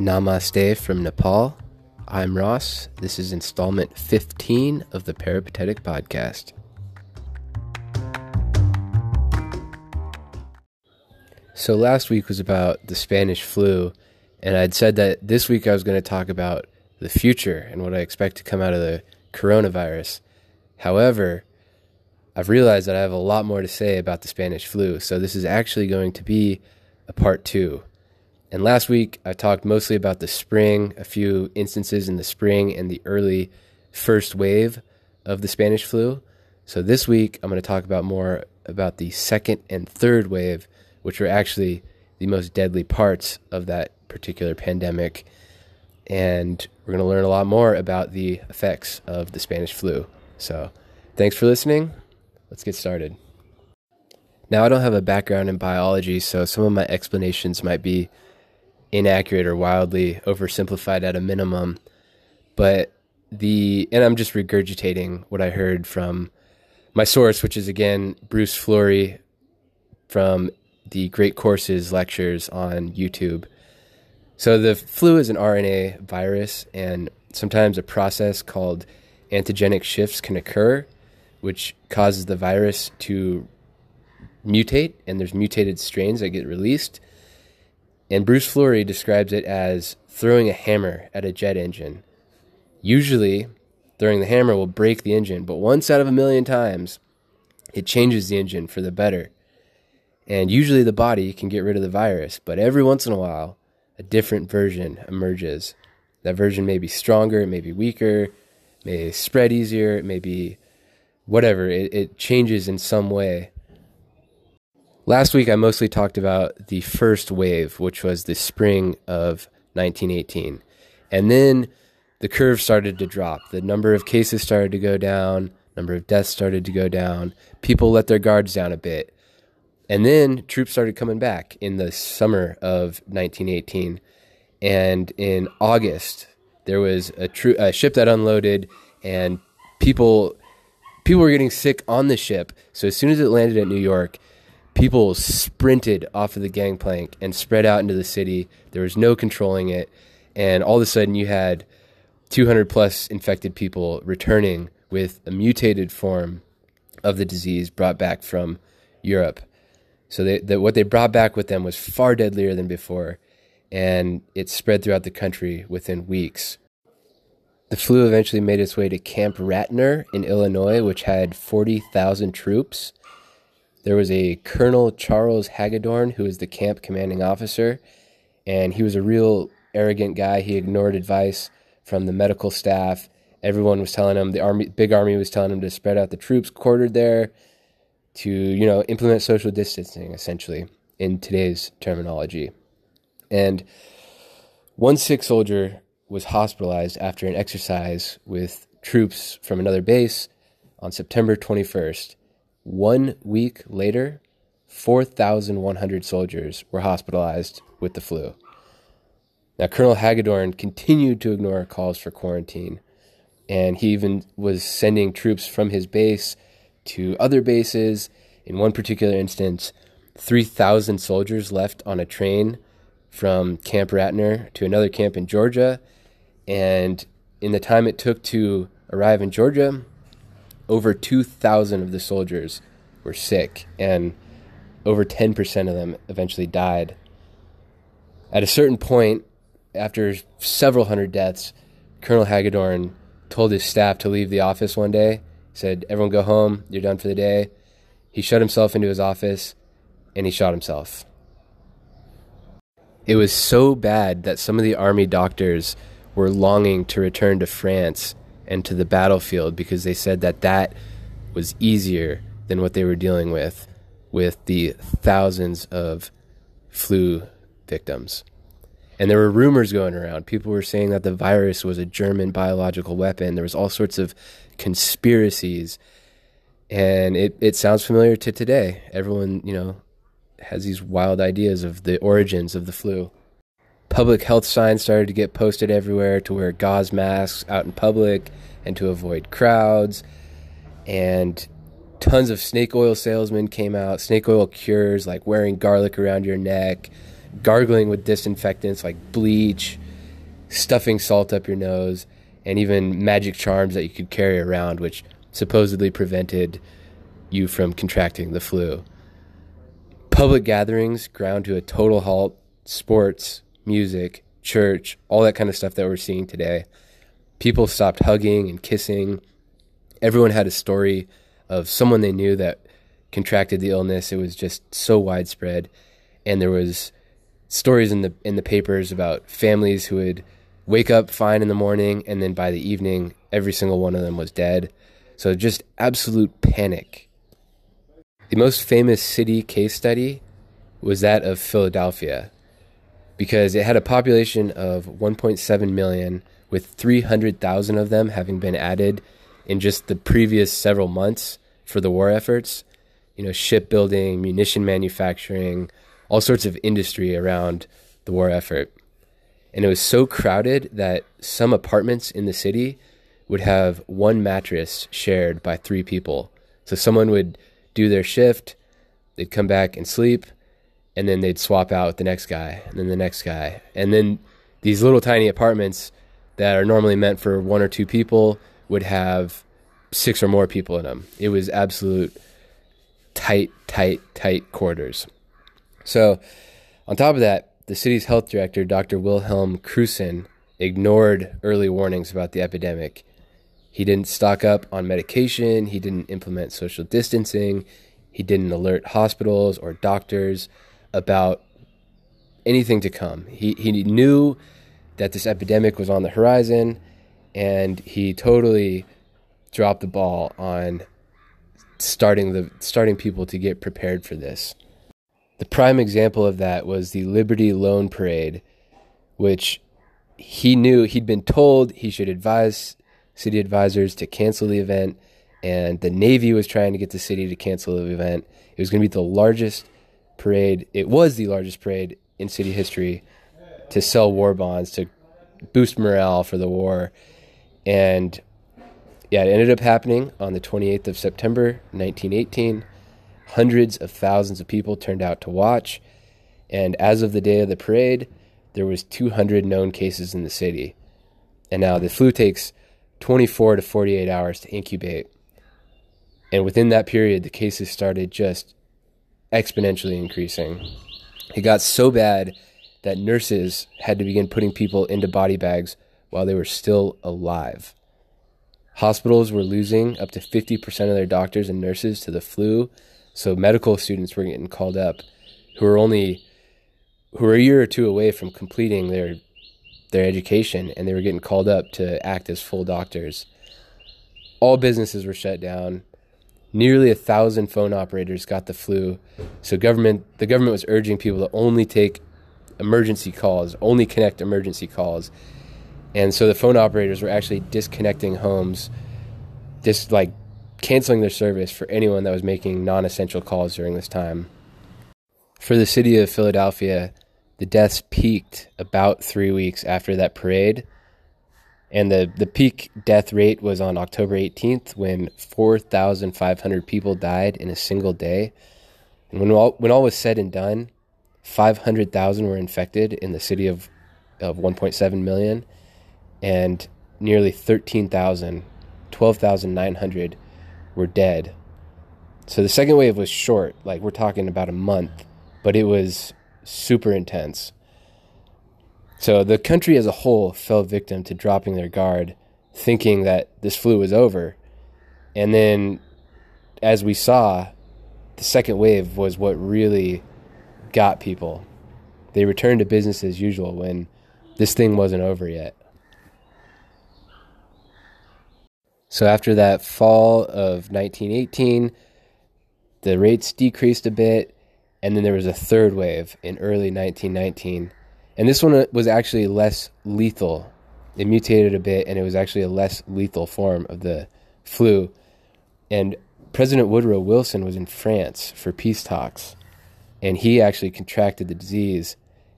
Namaste from Nepal. I'm Ross. This is installment 15 of the Peripatetic Podcast. So, last week was about the Spanish flu, and I'd said that this week I was going to talk about the future and what I expect to come out of the coronavirus. However, I've realized that I have a lot more to say about the Spanish flu, so this is actually going to be a part two. And last week, I talked mostly about the spring, a few instances in the spring and the early first wave of the Spanish flu. So this week, I'm going to talk about more about the second and third wave, which were actually the most deadly parts of that particular pandemic. And we're going to learn a lot more about the effects of the Spanish flu. So thanks for listening. Let's get started. Now, I don't have a background in biology, so some of my explanations might be inaccurate or wildly oversimplified at a minimum. But the, and I'm just regurgitating what I heard from my source, which is again Bruce Fleury from the Great Courses lectures on YouTube. So the flu is an RNA virus, and sometimes a process called antigenic shifts can occur, which causes the virus to mutate, and there's mutated strains that get released. And Bruce Fleury describes it as throwing a hammer at a jet engine. Usually, throwing the hammer will break the engine, but once out of a million times, it changes the engine for the better. And usually the body can get rid of the virus, but every once in a while, a different version emerges. That version may be stronger, it may be weaker, may spread easier, it may be whatever. It, it changes in some way. Last week, I mostly talked about the first wave, which was the spring of 1918. And then the curve started to drop. The number of cases started to go down, number of deaths started to go down. People let their guards down a bit. And then troops started coming back in the summer of 1918. And in August, there was a, a ship that unloaded, and people people were getting sick on the ship. So as soon as it landed at New York, people sprinted off of the gangplank and spread out into the city. There was no controlling it. And all of a sudden, you had 200 plus infected people returning with a mutated form of the disease brought back from Europe. So they, the, what they brought back with them was far deadlier than before, and it spread throughout the country within weeks. The flu eventually made its way to Camp Ratner in Illinois, which had 40,000 troops there was a Colonel Charles Hagadorn who was the camp commanding officer, and he was a real arrogant guy. He ignored advice from the medical staff. Everyone was telling him the army, big army was telling him to spread out the troops quartered there, to you know implement social distancing essentially in today's terminology. And one sick soldier was hospitalized after an exercise with troops from another base on September 21st one week later, 4,100 soldiers were hospitalized with the flu. Now, Colonel Hagadorn continued to ignore calls for quarantine, and he even was sending troops from his base to other bases. In one particular instance, 3,000 soldiers left on a train from Camp Ratner to another camp in Georgia. And in the time it took to arrive in Georgia, over 2,000 of the soldiers were sick, and over 10% of them eventually died. At a certain point, after several hundred deaths, Colonel Hagadorn told his staff to leave the office one day. He said, Everyone go home, you're done for the day. He shut himself into his office and he shot himself. It was so bad that some of the army doctors were longing to return to France and to the battlefield because they said that that was easier than what they were dealing with with the thousands of flu victims. And there were rumors going around. People were saying that the virus was a German biological weapon. There was all sorts of conspiracies. And it, it sounds familiar to today. Everyone, you know, has these wild ideas of the origins of the flu public health signs started to get posted everywhere to wear gauze masks out in public and to avoid crowds. And tons of snake oil salesmen came out, snake oil cures like wearing garlic around your neck, gargling with disinfectants like bleach, stuffing salt up your nose, and even magic charms that you could carry around, which supposedly prevented you from contracting the flu. Public gatherings ground to a total halt, sports, music, church, all that kind of stuff that we're seeing today. People stopped hugging and kissing. Everyone had a story of someone they knew that contracted the illness. It was just so widespread, and there was stories in the in the papers about families who would wake up fine in the morning, and then by the evening, every single one of them was dead. So just absolute panic. The most famous city case study was that of Philadelphia because it had a population of 1.7 million, with 300,000 of them having been added in just the previous several months for the war efforts. You know, shipbuilding, munition manufacturing, all sorts of industry around the war effort. And it was so crowded that some apartments in the city would have one mattress shared by three people. So someone would do their shift, they'd come back and sleep, and then they'd swap out with the next guy and then the next guy. And then these little tiny apartments that are normally meant for one or two people would have six or more people in them it was absolute tight tight tight quarters. So on top of that the city's health director dr wilhelm krusen ignored early warnings about the epidemic. He didn't stock up on medication. He didn't implement social distancing. He didn't alert hospitals or doctors about anything to come. He he knew that this epidemic was on the horizon, and he totally dropped the ball on starting the starting people to get prepared for this. The prime example of that was the Liberty Loan Parade, which he knew he'd been told he should advise city advisors to cancel the event, and the Navy was trying to get the city to cancel the event. It was going to be the largest parade. It was the largest parade in city history to sell war bonds to boost morale for the war. And yeah, it ended up happening on the 28th of September, 1918. Hundreds of thousands of people turned out to watch. And as of the day of the parade, there was 200 known cases in the city. And now the flu takes 24 to 48 hours to incubate. And within that period, the cases started just exponentially increasing. It got so bad that nurses had to begin putting people into body bags while they were still alive. Hospitals were losing up to 50% of their doctors and nurses to the flu, so medical students were getting called up who were only who were a year or two away from completing their their education and they were getting called up to act as full doctors. All businesses were shut down nearly a thousand phone operators got the flu. So government, the government was urging people to only take emergency calls, only connect emergency calls. And so the phone operators were actually disconnecting homes, just like canceling their service for anyone that was making non essential calls during this time. For the city of Philadelphia, the deaths peaked about three weeks after that parade and the, the peak death rate was on October 18th when 4,500 people died in a single day. And when all, when all was said and done, 500,000 were infected in the city of, of 1.7 million, and nearly 13,000, 12,900 were dead. So the second wave was short, like we're talking about a month, but it was super intense. So the country as a whole fell victim to dropping their guard, thinking that this flu was over. And then, as we saw, the second wave was what really got people. They returned to business as usual when this thing wasn't over yet. So after that fall of 1918, the rates decreased a bit, and then there was a third wave in early 1919 and this one uh, was actually less lethal. It mutated a bit, and it was actually a less lethal form of the flu. And President Woodrow Wilson was in France for peace talks, and he actually contracted the disease.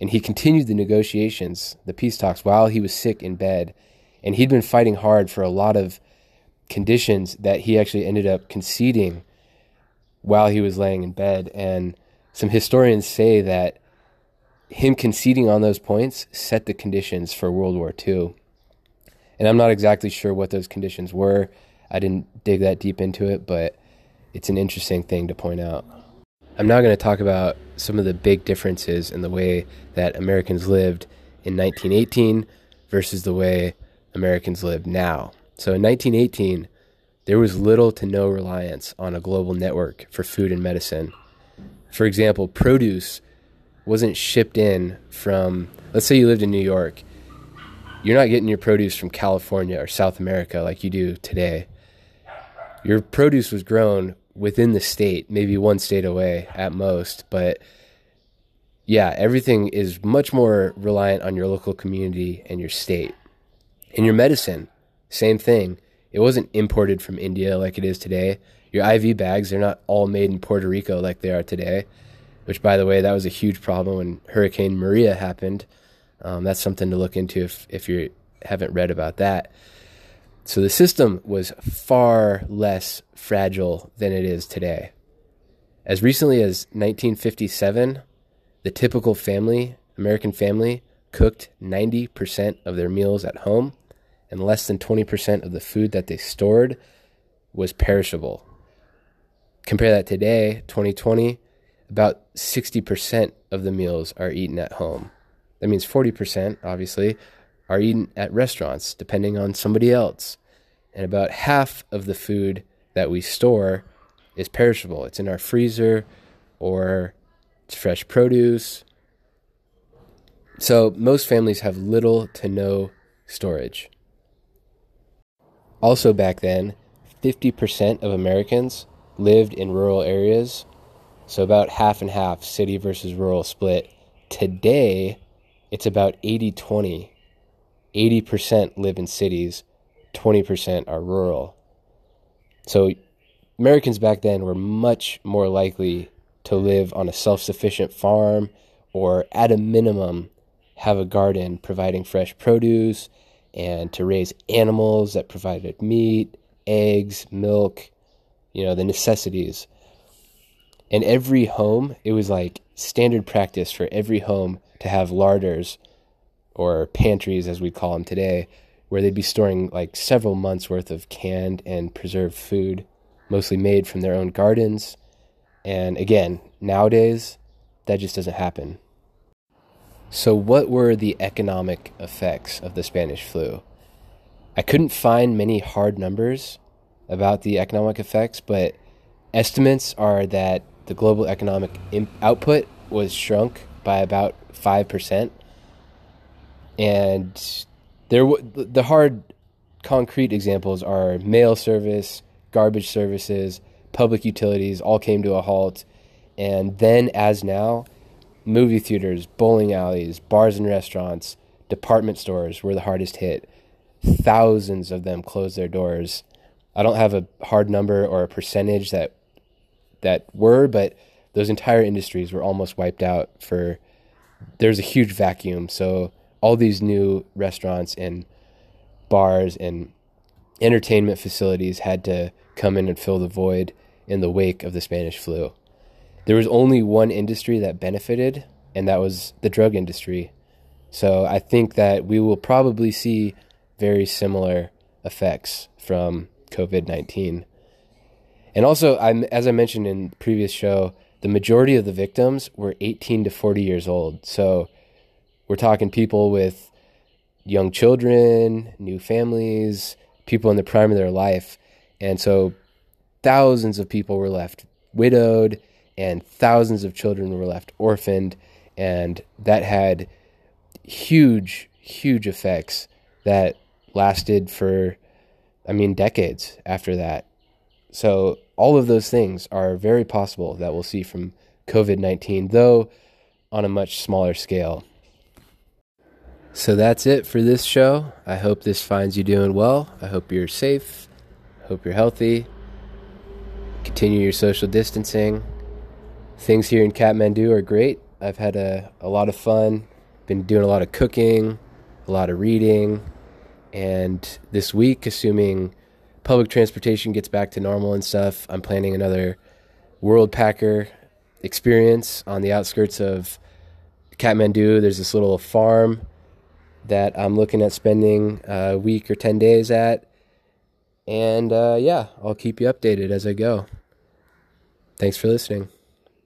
And he continued the negotiations, the peace talks, while he was sick in bed. And he'd been fighting hard for a lot of conditions that he actually ended up conceding while he was laying in bed. And some historians say that him conceding on those points set the conditions for World War II. And I'm not exactly sure what those conditions were. I didn't dig that deep into it, but it's an interesting thing to point out. I'm now going to talk about some of the big differences in the way that Americans lived in 1918 versus the way Americans live now. So in 1918, there was little to no reliance on a global network for food and medicine. For example, produce wasn't shipped in from, let's say you lived in New York, you're not getting your produce from California or South America like you do today. Your produce was grown within the state, maybe one state away at most, but yeah, everything is much more reliant on your local community and your state. In your medicine, same thing. It wasn't imported from India like it is today. Your IV bags, they're not all made in Puerto Rico like they are today, which, by the way, that was a huge problem when Hurricane Maria happened. Um, that's something to look into if, if you haven't read about that. So the system was far less fragile than it is today. As recently as 1957, the typical family, American family, cooked 90% of their meals at home, and less than 20% of the food that they stored was perishable. Compare that today, 2020, about 60% of the meals are eaten at home. That means 40%, obviously, are eaten at restaurants, depending on somebody else. And about half of the food that we store is perishable. It's in our freezer or it's fresh produce. So most families have little to no storage. Also, back then, 50% of Americans lived in rural areas. So about half and half, city versus rural split. Today, it's about 80 20. 80% live in cities, 20% are rural. So Americans back then were much more likely to live on a self sufficient farm or, at a minimum, have a garden providing fresh produce and to raise animals that provided meat, eggs, milk, you know, the necessities. In every home, it was like standard practice for every home to have larders or pantries, as we call them today, where they'd be storing like several months worth of canned and preserved food, mostly made from their own gardens. And again, nowadays, that just doesn't happen. So, what were the economic effects of the Spanish flu? I couldn't find many hard numbers about the economic effects, but estimates are that the global economic imp- output was shrunk by about 5%. And there w- the hard concrete examples are mail service, garbage services, public utilities all came to a halt. And then as now, movie theaters, bowling alleys, bars and restaurants, department stores were the hardest hit. Thousands of them closed their doors. I don't have a hard number or a percentage that that were, but those entire industries were almost wiped out for there's a huge vacuum. So all these new restaurants and bars and entertainment facilities had to come in and fill the void in the wake of the Spanish flu. There was only one industry that benefited, and that was the drug industry. So I think that we will probably see very similar effects from COVID 19. And also, I'm, as I mentioned in previous show, the majority of the victims were 18 to 40 years old. So we're talking people with young children, new families, people in the prime of their life. And so thousands of people were left widowed and thousands of children were left orphaned. And that had huge, huge effects that lasted for, I mean, decades after that. So all of those things are very possible that we'll see from COVID 19, though on a much smaller scale. So that's it for this show. I hope this finds you doing well. I hope you're safe. Hope you're healthy. Continue your social distancing. Things here in Kathmandu are great. I've had a, a lot of fun. Been doing a lot of cooking, a lot of reading. And this week, assuming public transportation gets back to normal and stuff, I'm planning another World Packer experience on the outskirts of Kathmandu, there's this little farm that I'm looking at spending a week or 10 days at. And uh, yeah, I'll keep you updated as I go. Thanks for listening.